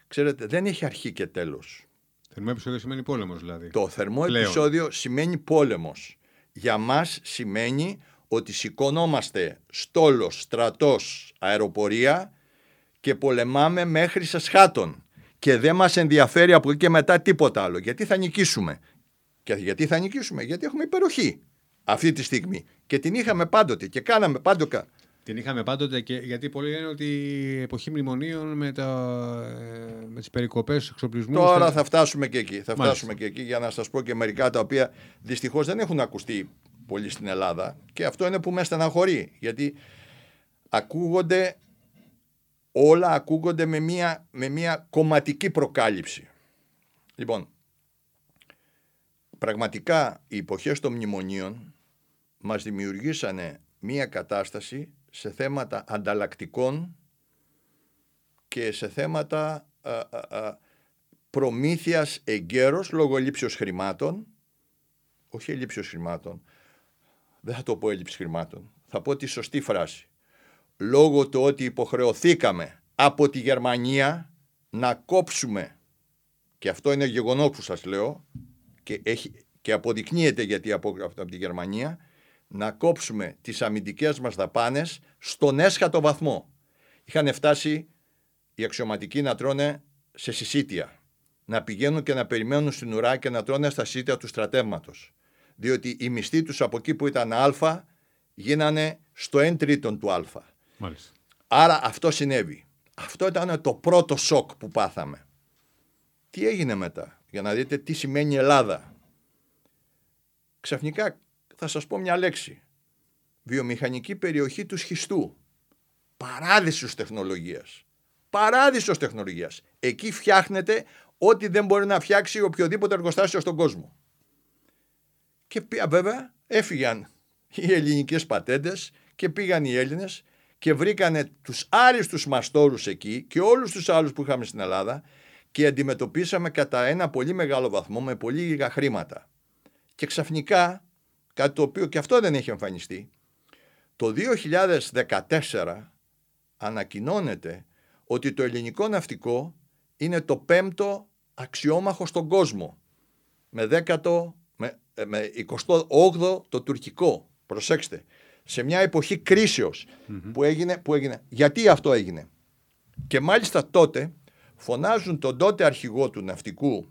Ξέρετε, δεν έχει αρχή και τέλος. Θερμό επεισόδιο σημαίνει πόλεμος δηλαδή. Το θερμό επεισόδιο σημαίνει πόλεμος για μας σημαίνει ότι σηκωνόμαστε στόλος, στρατός, αεροπορία και πολεμάμε μέχρι σε σχάτων. Και δεν μας ενδιαφέρει από εκεί και μετά τίποτα άλλο. Γιατί θα νικήσουμε; Και γιατί θα νικήσουμε; Γιατί έχουμε υπεροχή αυτή τη στιγμή. Και την είχαμε πάντοτε και κάναμε πάντοτε την είχαμε πάντοτε και γιατί πολλοί λένε ότι η εποχή μνημονίων με, τα, ε, με τις περικοπές εξοπλισμούς... Τώρα θα φτάσουμε και εκεί. Θα φτάσουμε και εκεί για να σας πω και μερικά τα οποία δυστυχώς δεν έχουν ακουστεί πολύ στην Ελλάδα και αυτό είναι που με στεναχωρεί γιατί ακούγονται όλα ακούγονται με μια, με μια κομματική προκάλυψη. Λοιπόν, πραγματικά οι εποχές των μνημονίων μας δημιουργήσανε μια κατάσταση σε θέματα ανταλλακτικών και σε θέματα α, α, προμήθειας εγκαίρως λόγω ελλείψεως χρημάτων, όχι ελλείψεως χρημάτων, δεν θα το πω έλλειψη χρημάτων, θα πω τη σωστή φράση. Λόγω του ότι υποχρεωθήκαμε από τη Γερμανία να κόψουμε, και αυτό είναι γεγονό που σας λέω, και, έχει, και αποδεικνύεται γιατί από, από τη Γερμανία, να κόψουμε τις αμυντικές μας δαπάνες στον έσχατο βαθμό. Είχαν φτάσει οι αξιωματικοί να τρώνε σε συσίτια. Να πηγαίνουν και να περιμένουν στην ουρά και να τρώνε στα συσίτια του στρατεύματος. Διότι οι μισθοί τους από εκεί που ήταν α γίνανε στο 1 τρίτον του α. Μάλιστα. Άρα αυτό συνέβη. Αυτό ήταν το πρώτο σοκ που πάθαμε. Τι έγινε μετά, για να δείτε τι σημαίνει Ελλάδα. Ξαφνικά θα σας πω μια λέξη. Βιομηχανική περιοχή του σχιστού. Παράδεισος τεχνολογίας. Παράδεισος τεχνολογίας. Εκεί φτιάχνεται ό,τι δεν μπορεί να φτιάξει οποιοδήποτε εργοστάσιο στον κόσμο. Και βέβαια έφυγαν οι ελληνικές πατέντες και πήγαν οι Έλληνες και βρήκανε τους άριστους μαστόρους εκεί και όλους τους άλλους που είχαμε στην Ελλάδα και αντιμετωπίσαμε κατά ένα πολύ μεγάλο βαθμό με πολύ λίγα χρήματα. Και ξαφνικά κάτι το οποίο και αυτό δεν έχει εμφανιστεί, το 2014 ανακοινώνεται ότι το ελληνικό ναυτικό είναι το πέμπτο αξιόμαχο στον κόσμο με, δέκατο, με, ε, με 28ο το τουρκικό. Προσέξτε, σε μια εποχή που, έγινε, που έγινε. Γιατί αυτό έγινε; Και μάλιστα τότε φωνάζουν τον τότε αρχηγό του ναυτικού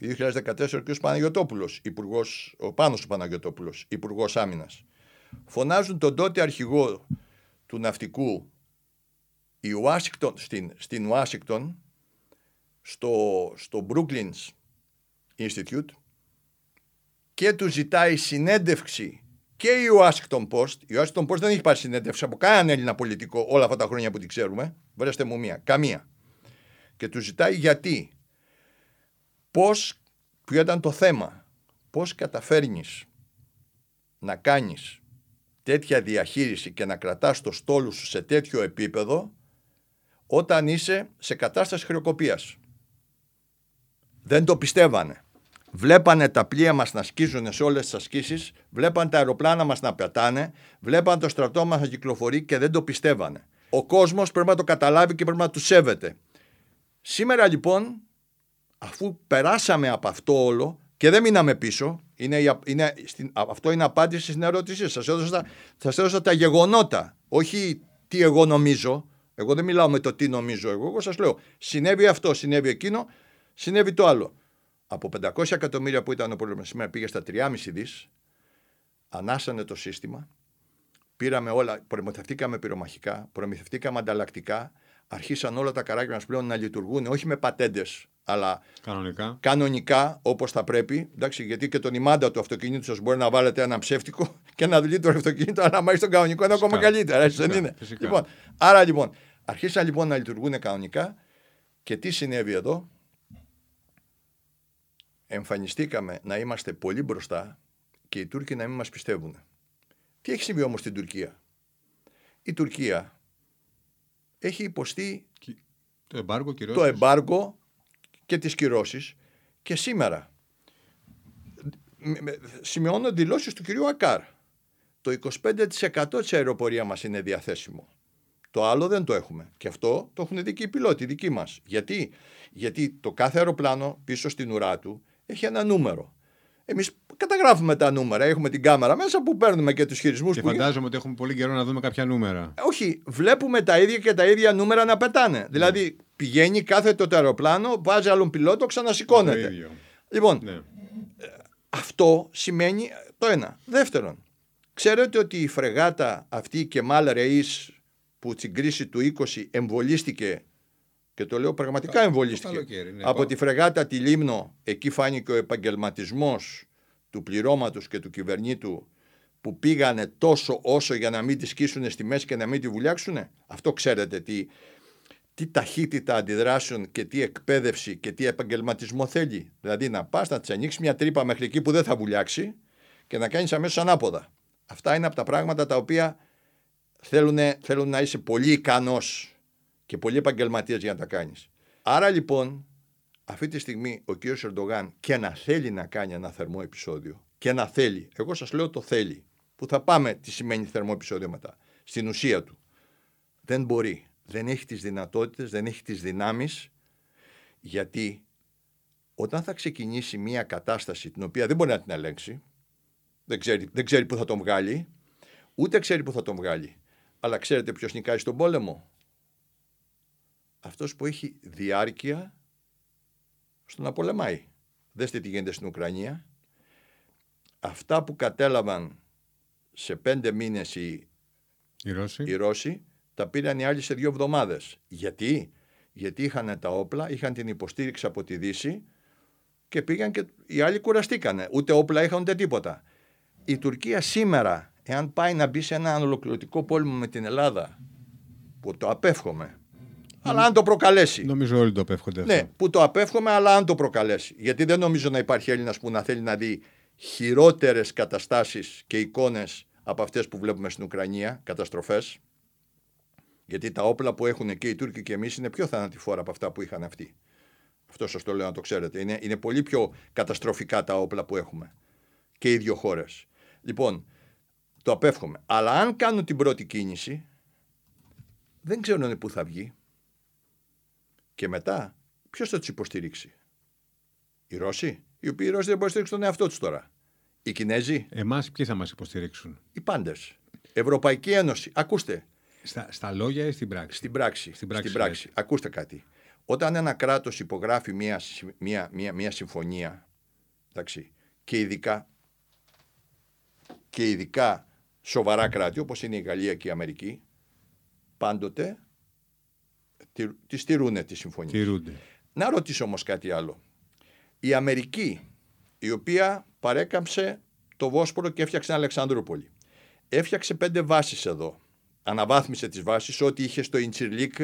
2014 ο κ. Παναγιωτόπουλος, υπουργός, ο Πάνος του Παναγιωτόπουλος, υπουργός άμυνας. Φωνάζουν τον τότε αρχηγό του ναυτικού η Ουάσιγκτον, στην, στην Ουάσιγκτον, στο, στο Brooklyns Institute και του ζητάει συνέντευξη και η Washington Post. Η Washington Post δεν έχει πάρει συνέντευξη από κανέναν Έλληνα πολιτικό όλα αυτά τα χρόνια που την ξέρουμε. Βρέστε μου μία. Καμία. Και τους ζητάει γιατί. Πώς, ποιο ήταν το θέμα. Πώς καταφέρνεις να κάνεις τέτοια διαχείριση και να κρατάς το στόλο σου σε τέτοιο επίπεδο όταν είσαι σε κατάσταση χρεοκοπίας. Δεν το πιστεύανε. Βλέπανε τα πλοία μας να σκίζουν σε όλες τις ασκήσεις, βλέπανε τα αεροπλάνα μας να πετάνε, βλέπανε το στρατό μας να κυκλοφορεί και δεν το πιστεύανε. Ο κόσμος πρέπει να το καταλάβει και πρέπει να του σέβεται. Σήμερα λοιπόν, αφού περάσαμε από αυτό όλο και δεν μείναμε πίσω, είναι, είναι, αυτό είναι απάντηση στην ερώτησή σας. Σας έδωσα, τα γεγονότα, όχι τι εγώ νομίζω. Εγώ δεν μιλάω με το τι νομίζω εγώ. Εγώ σας λέω, συνέβη αυτό, συνέβη εκείνο, συνέβη το άλλο. Από 500 εκατομμύρια που ήταν ο πρόβλημα σήμερα πήγε στα 3,5 δις, ανάσανε το σύστημα, πήραμε όλα, προμηθευτήκαμε πυρομαχικά, προμηθευτήκαμε ανταλλακτικά, αρχίσαν όλα τα καράκια μας πλέον να λειτουργούν, όχι με πατέντες, αλλά κανονικά, κανονικά όπως θα πρέπει. Εντάξει, γιατί και τον ημάντα του αυτοκινήτου σας μπορεί να βάλετε ένα ψεύτικο και ένα το αυτοκίνητο, αλλά να τον κανονικό είναι ακόμα καλύτερα. Έτσι δεν είναι. Λοιπόν, άρα λοιπόν, αρχίσαν λοιπόν να λειτουργούν κανονικά και τι συνέβη εδώ; Εμφανιστήκαμε να είμαστε πολύ μπροστά και οι Τούρκοι να μην μας πιστεύουν. Τι έχει συμβεί όμως στην Τουρκία; Η Τουρκία έχει υποστεί το εμπάργο, το εμπάργο και τις κυρώσεις και σήμερα σημειώνω δηλώσεις του κυρίου Ακάρ. Το 25% της αεροπορία μας είναι διαθέσιμο. Το άλλο δεν το έχουμε. Και αυτό το έχουν δει και οι πιλότοι δικοί μας. Γιατί; Γιατί το κάθε αεροπλάνο πίσω στην ουρά του έχει ένα νούμερο. Εμείς καταγράφουμε τα νούμερα, έχουμε την κάμερα μέσα που παίρνουμε και τους χειρισμούς. Και φαντάζομαι ότι έχουμε πολύ καιρό να δούμε κάποια νούμερα. Όχι, βλέπουμε τα ίδια και τα ίδια νούμερα να πετάνε. Ναι. Δηλαδή πηγαίνει κάθε το αεροπλάνο, βάζει άλλον πιλότο, ξανασηκώνεται. Το Λοιπόν, ναι. αυτό σημαίνει το ένα. Δεύτερον, ξέρετε ότι η φρεγάτα αυτή και Κεμάλ Ρεΐς που στην κρίση του 20 εμβολίστηκε και το λέω πραγματικά εμβολίστηκε. Ναι, Από τη φρεγάτα τη Λίμνο, εκεί φάνηκε ο επαγγελματισμός του πληρώματος και του κυβερνήτου που πήγανε τόσο όσο για να μην τη σκίσουν στη μέση και να μην τη βουλιάξουν. Αυτό ξέρετε τι, τι ταχύτητα αντιδράσεων και τι εκπαίδευση και τι επαγγελματισμό θέλει. Δηλαδή να πας να της ανοίξεις μια τρύπα μέχρι εκεί που δεν θα βουλιάξει και να κάνεις αμέσως ανάποδα. Αυτά είναι από τα πράγματα τα οποία θέλουν, θέλουν να είσαι πολύ ικανός και πολύ επαγγελματία για να τα κάνεις. Άρα λοιπόν, αυτή τη στιγμή ο κύριος Ερντογάν και να θέλει να κάνει ένα θερμό επεισόδιο και να θέλει, εγώ σας λέω το θέλει, που θα πάμε τι σημαίνει θερμό επεισόδιο μετά, στην ουσία του. Δεν μπορεί. Δεν έχει τις δυνατότητες, δεν έχει τις δυνάμεις, γιατί όταν θα ξεκινήσει μια κατάσταση την οποία δεν μπορεί να την ελέγξει, δεν ξέρει, δεν ξέρει που θα τον βγάλει, ούτε ξέρει που θα τον βγάλει. Αλλά ξέρετε ποιος νικάει στον πόλεμο; Αυτός που έχει διάρκεια στο να πολεμάει. Δέστε τι γίνεται στην Ουκρανία. Αυτά που κατέλαβαν σε πέντε μήνες οι, οι, Ρώσοι. οι Ρώσοι τα πήραν οι άλλοι σε δύο εβδομάδες. Γιατί; Γιατί είχαν τα όπλα, είχαν την υποστήριξη από τη Δύση και πήγαν και οι άλλοι κουραστήκανε. Ούτε όπλα είχαν ούτε τίποτα. Η Τουρκία σήμερα, εάν πάει να μπει σε ένα ολοκληρωτικό πόλεμο με την Ελλάδα, που το απέφχομαι, αλλά αν το προκαλέσει. Νομίζω όλοι το απέφχονται αυτό. Ναι, που το απέφχομαι, αλλά αν το προκαλέσει. Γιατί δεν νομίζω να υπάρχει Έλληνας που να θέλει να δει χειρότερες καταστάσεις και εικόνες από αυτές που βλέπουμε στην Ουκρανία, καταστροφές. Γιατί τα όπλα που έχουν και οι Τούρκοι και εμείς είναι πιο θανατηφόρα από αυτά που είχαν αυτοί. Αυτό σας το λέω να το ξέρετε. Είναι, είναι πολύ πιο καταστροφικά τα όπλα που έχουμε. Και οι δύο χώρες. Λοιπόν, το απέφχομαι. Αλλά αν κάνουν την πρώτη κίνηση, δεν ξέρουν πού θα βγει. Και μετά, ποιος θα τους υποστηρίξει; Οι Ρώσοι, οι οποίοι οι Ρώσοι δεν μπορούν να στηρίξουν τον εαυτό τους τώρα. Οι Κινέζοι. Εμάς ποιοι θα μας υποστηρίξουν; Οι πάντες. Ευρωπαϊκή Ένωση. Ακούστε. Στα, στα λόγια ή στην πράξη; Στην πράξη. Στην πράξη. Στην πράξη. Ακούστε κάτι. Όταν ένα κράτος υπογράφει μια, μια, μια, μια συμφωνία, εντάξει, και ειδικά, και ειδικά σοβαρά κράτη όπως είναι η Γαλλία και η Αμερική, πάντοτε Τη στηρούνε τη συμφωνία. Τηρούνται. Να ρωτήσω όμως κάτι άλλο. Η Αμερική, η οποία παρέκαμψε το Βόσπορο και έφτιαξε Αλεξανδρούπολη. Έφτιαξε πέντε βάσεις εδώ. Αναβάθμισε τις βάσεις, ό,τι είχε στο Ιντσιρλίκ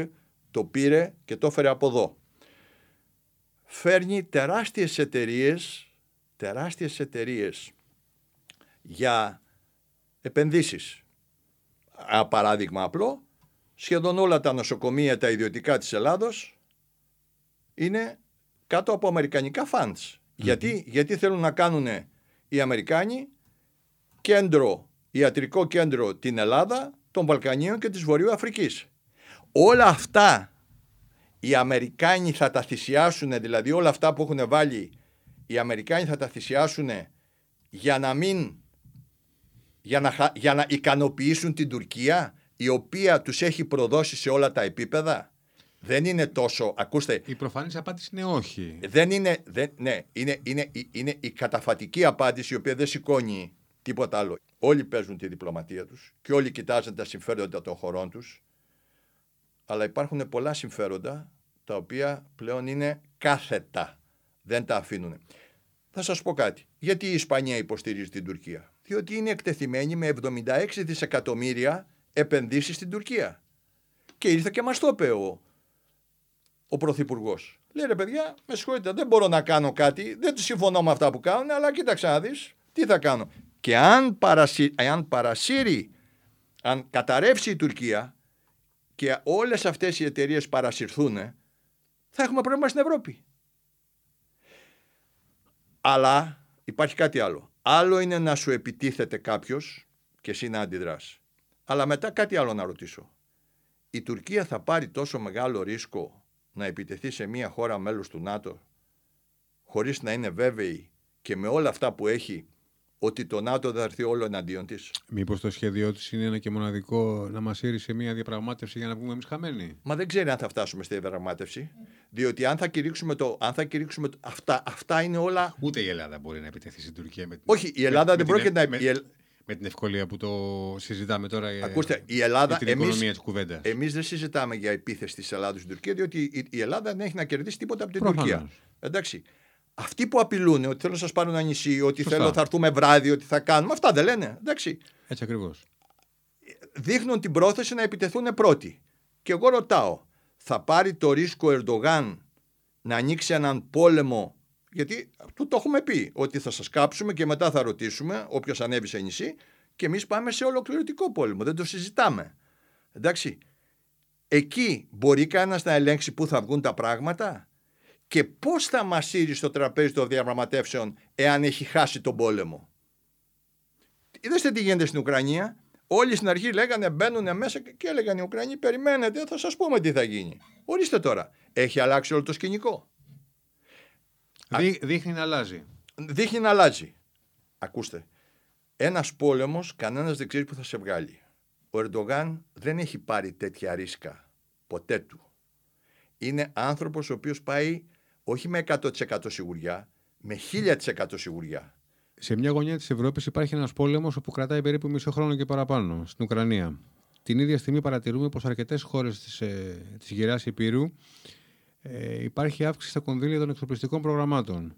το πήρε και το έφερε από εδώ. Φέρνει τεράστιες εταιρείες, τεράστιες εταιρείες για επενδύσεις. Ένα παράδειγμα απλό, σχεδόν όλα τα νοσοκομεία τα ιδιωτικά της Ελλάδος είναι κάτω από αμερικανικά funds. Γιατί, γιατί θέλουν να κάνουν οι Αμερικάνοι κέντρο, ιατρικό κέντρο την Ελλάδα, των Βαλκανίων και της Βορείου Αφρικής. Όλα αυτά οι Αμερικάνοι θα τα θυσιάσουν, δηλαδή όλα αυτά που έχουν βάλει οι Αμερικάνοι θα τα θυσιάσουν για να μην για να, για να ικανοποιήσουν την Τουρκία; Η οποία τους έχει προδώσει σε όλα τα επίπεδα; Δεν είναι τόσο. Ακούστε. Η προφανής απάντηση είναι όχι. Δεν είναι. Δεν, ναι, είναι, είναι, είναι η καταφατική απάντηση η οποία δεν σηκώνει τίποτα άλλο. Όλοι παίζουν τη διπλωματία τους και όλοι κοιτάζουν τα συμφέροντα των χωρών τους. Αλλά υπάρχουν πολλά συμφέροντα τα οποία πλέον είναι κάθετα. Δεν τα αφήνουν. Θα σας πω κάτι. Γιατί η Ισπανία υποστηρίζει την Τουρκία; Διότι είναι εκτεθειμένη με 76 δισεκατομμύρια επενδύσεις στην Τουρκία. Και ήρθε και μας το είπε ο, ο Πρωθυπουργός. Λέει ρε παιδιά, με συγχωρείτε, δεν μπορώ να κάνω κάτι, δεν του συμφωνώ με αυτά που κάνουν, αλλά κοίταξε να δεις, τι θα κάνω. Και αν, παρασύ, αν παρασύρει, αν καταρρεύσει η Τουρκία και όλες αυτές οι εταιρείες παρασυρθούν, θα έχουμε πρόβλημα στην Ευρώπη. Αλλά υπάρχει κάτι άλλο. Άλλο είναι να σου επιτίθεται κάποιος και εσύ να αντιδράσει. Αλλά μετά κάτι άλλο να ρωτήσω. Η Τουρκία θα πάρει τόσο μεγάλο ρίσκο να επιτεθεί σε μια χώρα μέλος του ΝΑΤΟ χωρίς να είναι βέβαιη και με όλα αυτά που έχει ότι το ΝΑΤΟ θα έρθει όλο εναντίον της; Μήπως το σχέδιό της είναι ένα και μοναδικό να μας ήρει σε μια διαπραγμάτευση για να βγούμε εμείς χαμένοι; Μα δεν ξέρει αν θα φτάσουμε στη διαπραγμάτευση. Διότι αν θα κηρύξουμε το. Αν θα κηρύξουμε το αυτά, αυτά είναι όλα. Ούτε η Ελλάδα μπορεί να επιτεθεί στην Τουρκία με Όχι, η Ελλάδα δεν πρόκειται να. Με, με την ευκολία που το συζητάμε τώρα. Ακούστε, η Ελλάδα. Την εμείς, οικονομία της κουβέντας. Εμείς δεν συζητάμε για επίθεση της Ελλάδα στην Τουρκία, διότι η Ελλάδα δεν έχει να κερδίσει τίποτα από την Προφανώς. Τουρκία. Εντάξει. Αυτοί που απειλούν ότι θέλουν να σας πάρουν ένα νησί, ότι Σωστά. θέλω θα έρθουμε βράδυ, ότι θα κάνουμε. Αυτά δεν λένε. Εντάξει. Έτσι ακριβώς. Δείχνουν την πρόθεση να επιτεθούν πρώτοι. Και εγώ ρωτάω, θα πάρει το ρίσκο Ερντογάν να ανοίξει έναν πόλεμο. Γιατί του το έχουμε πει, ότι θα σας κάψουμε και μετά θα ρωτήσουμε, όποιος ανέβει σε νησί, και εμείς πάμε σε ολοκληρωτικό πόλεμο. Δεν το συζητάμε. Εντάξει. Εκεί μπορεί κανένας να ελέγξει πού θα βγουν τα πράγματα και πώς θα μασείρει στο τραπέζι των διαπραγματεύσεων εάν έχει χάσει τον πόλεμο. Είδατε τι γίνεται στην Ουκρανία. Όλοι στην αρχή λέγανε μπαίνουν μέσα και έλεγαν οι Ουκρανοί περιμένετε θα σας πούμε τι θα γίνει. Ορίστε τώρα. Έχει αλλάξει όλο το σκηνικό. Δεί, δείχνει να αλλάζει. Δείχνει να αλλάζει. Ακούστε. Ένας πόλεμος κανένας δεν ξέρει που θα σε βγάλει. Ο Ερντογάν δεν έχει πάρει τέτοια ρίσκα. Ποτέ του. Είναι άνθρωπος ο οποίος πάει όχι με 100% σιγουριά, με 1000% σιγουριά. Σε μια γωνιά της Ευρώπης υπάρχει ένας πόλεμος που κρατάει περίπου μισό χρόνο και παραπάνω, στην Ουκρανία. Την ίδια στιγμή παρατηρούμε πως αρκετές χώρες της ε, της γυρά Υπήρου ε, υπάρχει αύξηση στα κονδύλια των εξοπλιστικών προγραμμάτων.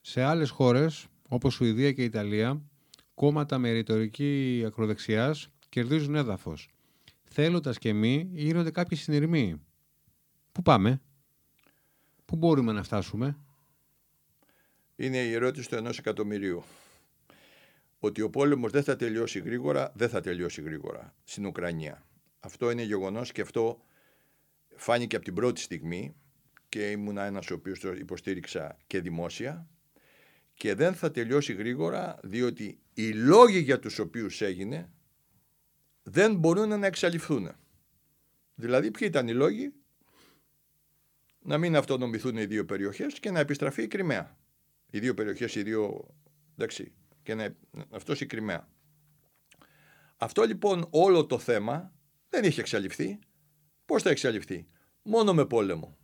Σε άλλες χώρες, όπως Σουηδία και Ιταλία, κόμματα με ρητορική ακροδεξιάς κερδίζουν έδαφος. Θέλοντας και μη, γίνονται κάποιοι συνειρμοί. Πού πάμε, Πού μπορούμε να φτάσουμε; Είναι η ερώτηση του ενός εκατομμυρίου. Ότι ο πόλεμος δεν θα τελειώσει γρήγορα, δεν θα τελειώσει γρήγορα στην Ουκρανία. Αυτό είναι γεγονός και αυτό φάνηκε από την πρώτη στιγμή και ήμουν ένας ο οποίος το υποστήριξα και δημόσια και δεν θα τελειώσει γρήγορα διότι οι λόγοι για τους οποίους έγινε δεν μπορούν να εξαλειφθούν. Δηλαδή ποιοι ήταν οι λόγοι; Να μην αυτονομηθούν οι δύο περιοχές και να επιστραφεί η Κρυμαία. Οι δύο περιοχές, οι δύο. Εντάξει, και να, αυτός η Κρυμαία. Αυτό λοιπόν όλο το θέμα δεν είχε εξαλειφθεί. Πώς θα εξαλειφθεί, Μόνο με πόλεμο.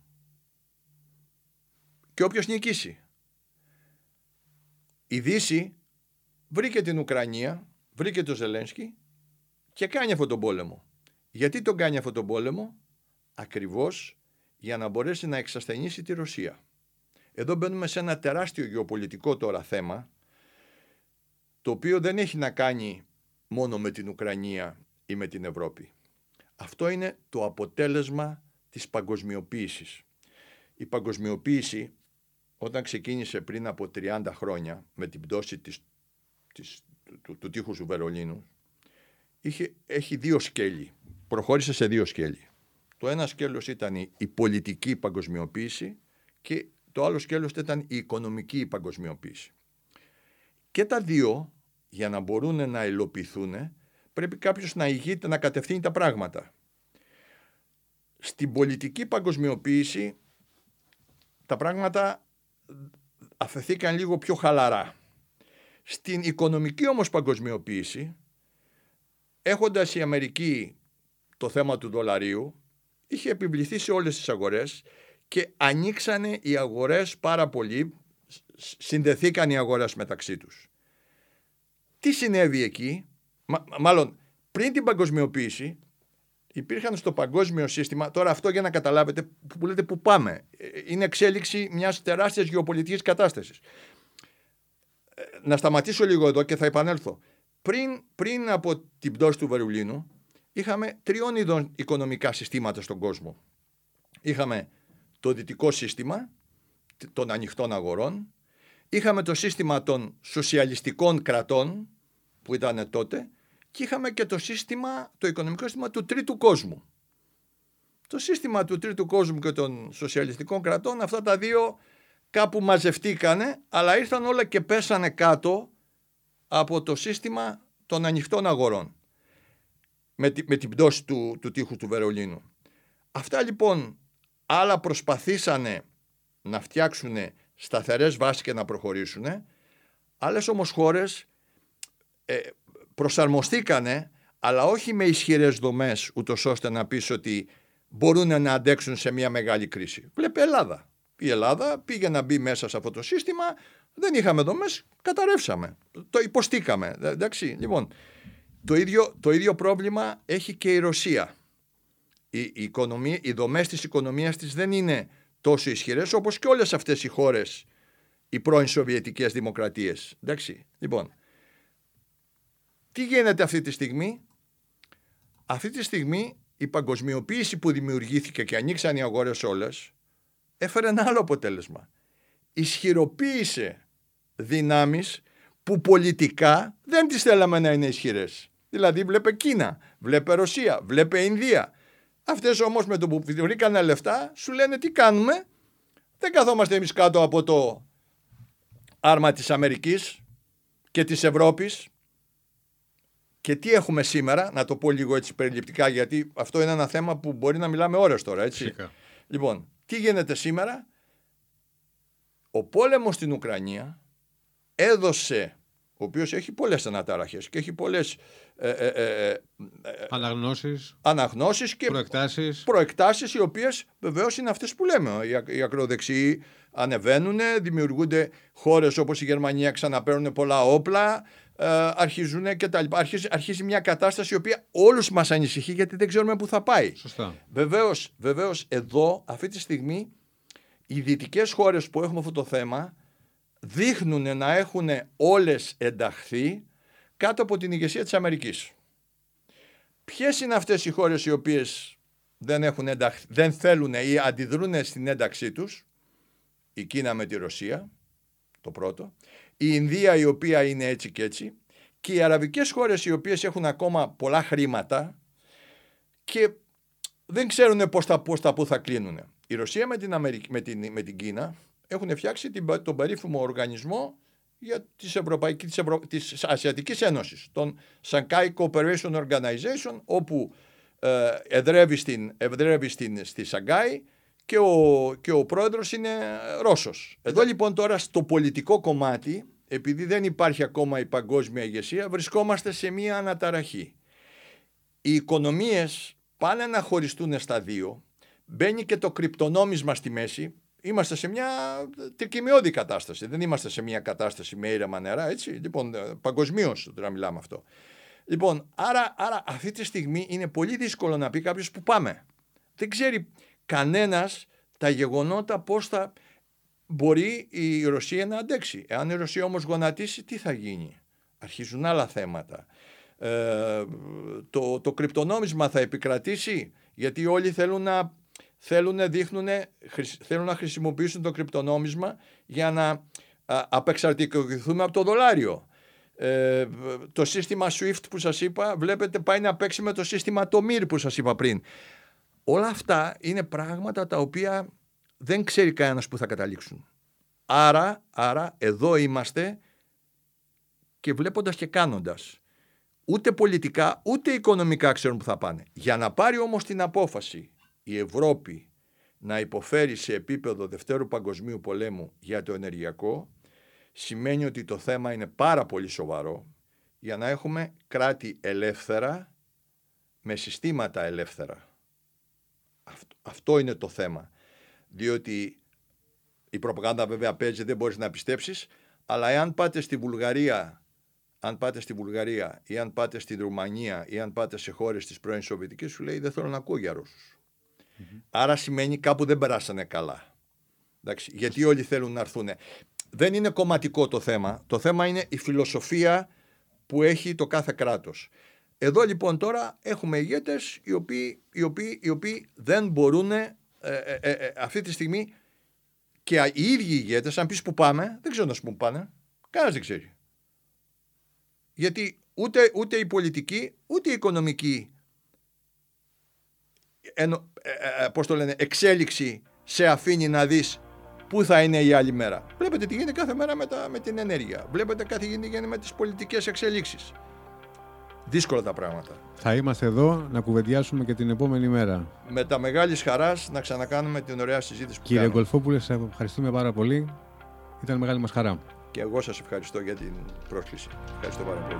Και όποιος νικήσει. Η Δύση βρήκε την Ουκρανία, βρήκε το Ζελένσκι και κάνει αυτόν τον πόλεμο. Γιατί τον κάνει αυτόν τον πόλεμο, ακριβώς για να μπορέσει να εξασθενήσει τη Ρωσία. Εδώ μπαίνουμε σε ένα τεράστιο γεωπολιτικό τώρα θέμα το οποίο δεν έχει να κάνει μόνο με την Ουκρανία ή με την Ευρώπη. Αυτό είναι το αποτέλεσμα της παγκοσμιοποίησης. Η παγκοσμιοποίηση όταν ξεκίνησε πριν από 30 χρόνια με την πτώση της, της, του, του, τείχους του Βερολίνου είχε, έχει δύο σκέλη. Προχώρησε σε δύο σκέλη. Το ένα σκέλος ήταν η πολιτική παγκοσμιοποίηση και το άλλο σκέλος ήταν η οικονομική παγκοσμιοποίηση. Και τα δύο, για να μπορούν να υλοποιηθούν, πρέπει κάποιος να ηγείται να κατευθύνει τα πράγματα. Στην πολιτική παγκοσμιοποίηση τα πράγματα αφαιθήκαν λίγο πιο χαλαρά. Στην οικονομική όμως παγκοσμιοποίηση, έχοντας η Αμερική το θέμα του δολαρίου, είχε επιβληθεί σε όλες τις αγορές και ανοίξανε οι αγορές πάρα πολύ, συνδεθήκαν οι αγορές μεταξύ τους. Τι συνέβη εκεί, μάλλον πριν την παγκοσμιοποίηση, υπήρχαν στο παγκόσμιο σύστημα, τώρα αυτό για να καταλάβετε που λέτε που πάμε, είναι εξέλιξη μιας τεράστιας γεωπολιτικής κατάστασης. Ε, να σταματήσω λίγο εδώ και θα επανέλθω. Πριν, πριν από την πτώση του Βερολίνου, είχαμε τριών ειδών οικονομικά συστήματα στον κόσμο. Είχαμε το δυτικό σύστημα των ανοιχτών αγορών, είχαμε το σύστημα των σοσιαλιστικών κρατών που ήταν τότε και είχαμε και το σύστημα, το οικονομικό σύστημα του τρίτου κόσμου. Το σύστημα του τρίτου κόσμου και των σοσιαλιστικών κρατών, αυτά τα δύο κάπου μαζευτήκανε, αλλά ήρθαν όλα και πέσανε κάτω από το σύστημα των ανοιχτών αγορών με, με την πτώση του, του τείχους του Βερολίνου. Αυτά λοιπόν άλλα προσπαθήσανε να φτιάξουν σταθερές βάσεις και να προχωρήσουν, άλλες όμως χώρες ε, προσαρμοστήκανε, αλλά όχι με ισχυρές δομές, ούτως ώστε να πεις ότι μπορούν να αντέξουν σε μια μεγάλη κρίση. Βλέπε Ελλάδα. Η Ελλάδα πήγε να μπει μέσα σε αυτό το σύστημα, δεν είχαμε δομές, καταρρεύσαμε. Το υποστήκαμε. Εντάξει, λοιπόν, το ίδιο, το ίδιο πρόβλημα έχει και η Ρωσία. Η, η οικονομία, οι δομές της οικονομίας της δεν είναι τόσο ισχυρές όπως και όλες αυτές οι χώρες, οι πρώην Σοβιετικές δημοκρατίες. Εντάξει, λοιπόν, τι γίνεται αυτή τη στιγμή; Αυτή τη στιγμή η παγκοσμιοποίηση που δημιουργήθηκε και ανοίξαν οι αγορές όλες έφερε ένα άλλο αποτέλεσμα. Ισχυροποίησε δυνάμεις που πολιτικά δεν τις θέλαμε να είναι ισχυρές. Δηλαδή βλέπε Κίνα, βλέπε Ρωσία, βλέπε Ινδία. Αυτές όμως με το που βρήκανε λεφτά σου λένε τι κάνουμε; Δεν καθόμαστε εμείς κάτω από το άρμα της Αμερικής και της Ευρώπης και τι έχουμε σήμερα, να το πω λίγο έτσι περιληπτικά, γιατί αυτό είναι ένα θέμα που μπορεί να μιλάμε ώρες τώρα, έτσι. Φυσικά. Λοιπόν, τι γίνεται σήμερα; Ο πόλεμος στην Ουκρανία έδωσε, ο οποίος έχει πολλές αναταραχές και έχει πολλές ε, ε, ε, ε αναγνώσεις, αναγνώσεις και προεκτάσεις. προεκτάσεις οι οποίες βεβαίως είναι αυτές που λέμε. Οι, οι ακροδεξιοί ανεβαίνουν, δημιουργούνται χώρες όπως η Γερμανία ξαναπαίρνουν πολλά όπλα, ε, αρχίζουν και τα λοιπά. Αρχίζει, αρχίζει μια κατάσταση η οποία όλους μας ανησυχεί γιατί δεν ξέρουμε πού θα πάει. Σωστά. Βεβαίως, βεβαίως εδώ αυτή τη στιγμή οι δυτικές χώρες που έχουμε αυτό το θέμα δείχνουν να έχουν όλες ενταχθεί κάτω από την ηγεσία της Αμερικής. Ποιες είναι αυτές οι χώρες οι οποίες δεν, έχουν ενταχθεί, δεν θέλουν ή αντιδρούν στην ένταξή τους; Η Κίνα με τη Ρωσία, το πρώτο η Ινδία η οποία είναι έτσι και έτσι και οι αραβικές χώρες οι οποίες έχουν ακόμα πολλά χρήματα και δεν ξέρουν πώς τα, πώς τα πού θα κλείνουν. Η Ρωσία με την, Αμερική, με την, με την Κίνα έχουν φτιάξει την, τον περίφημο οργανισμό για της, Ευρωπαϊκής, της, Ευρω... της Ασιατικής Ένωσης, τον Shanghai Cooperation Organization, όπου ε, εδρεύει, στην, εδρεύει στην, στη Σαγκάη και ο, και ο πρόεδρος είναι Ρώσος. Εδώ λοιπόν τώρα στο πολιτικό κομμάτι, επειδή δεν υπάρχει ακόμα η παγκόσμια ηγεσία, βρισκόμαστε σε μία αναταραχή. Οι οικονομίες πάνε να χωριστούν στα δύο, μπαίνει και το κρυπτονόμισμα στη μέση, είμαστε σε μια τρικυμιώδη κατάσταση. Δεν είμαστε σε μια κατάσταση με ήρεμα νερά, έτσι. Λοιπόν, παγκοσμίως τώρα μιλάμε αυτό. Λοιπόν, άρα, άρα αυτή τη στιγμή είναι πολύ δύσκολο να πει κάποιος που πάμε. Δεν ξέρει κανένας τα γεγονότα πώς θα μπορεί η Ρωσία να αντέξει. Εάν η Ρωσία όμως γονατίσει τι θα γίνει; αρχίζουν άλλα θέματα. Ε, το, το κρυπτονόμισμα θα επικρατήσει; Γιατί όλοι θέλουν να, θέλουν, δείχνουν, θέλουν να χρησιμοποιήσουν το κρυπτονόμισμα για να απεξαρτηθούμε από το δολάριο. Ε, το σύστημα SWIFT που σας είπα βλέπετε πάει να παίξει με το σύστημα το MIR που σας είπα πριν. Όλα αυτά είναι πράγματα τα οποία δεν ξέρει κανένας που θα καταλήξουν. Άρα, άρα εδώ είμαστε και βλέποντας και κάνοντας. Ούτε πολιτικά ούτε οικονομικά ξέρουν που θα πάνε. Για να πάρει όμως την απόφαση η Ευρώπη να υποφέρει σε επίπεδο Δευτέρου Παγκοσμίου Πολέμου για το ενεργειακό σημαίνει ότι το θέμα είναι πάρα πολύ σοβαρό για να έχουμε κράτη ελεύθερα με συστήματα ελεύθερα. Αυτό, είναι το θέμα. Διότι η προπαγάνδα βέβαια παίζει, δεν μπορείς να πιστέψεις, αλλά εάν πάτε στη Βουλγαρία, αν πάτε στη Βουλγαρία ή αν πάτε στη Ρουμανία ή αν πάτε σε χώρες της πρώην Σοβιετικής, σου λέει δεν θέλω να ακούω για ρωσους Άρα σημαίνει κάπου δεν περάσανε καλά. Εντάξει, γιατί όλοι θέλουν να έρθουν δεν είναι κομματικό το θέμα. Το θέμα είναι η φιλοσοφία που έχει το κάθε κράτος. Εδώ λοιπόν τώρα έχουμε ηγέτες οι οποίοι, οι οποίοι, οι οποίοι δεν μπορούν ε, ε, ε, ε, αυτή τη στιγμή και οι ίδιοι ηγέτες, αν πεις που πάμε, δεν ξέρω να σου πούν πάνε. Κανένας δεν ξέρει. Γιατί ούτε, ούτε η πολιτική, ούτε η οικονομική ενο, πώς το λένε, εξέλιξη σε αφήνει να δεις Πού θα είναι η άλλη μέρα. Βλέπετε τι γίνεται κάθε μέρα με, τα, με την ενέργεια. Βλέπετε κάτι γίνεται με τις πολιτικές εξελίξεις. Δύσκολα τα πράγματα. Θα είμαστε εδώ να κουβεντιάσουμε και την επόμενη μέρα. Με τα μεγάλης χαράς να ξανακάνουμε την ωραία συζήτηση που Κύριε κάνουμε. Γκολφόπουλε, σε ευχαριστούμε πάρα πολύ. Ήταν μεγάλη μας χαρά. Και εγώ σας ευχαριστώ για την πρόσκληση. Ευχαριστώ πάρα πολύ.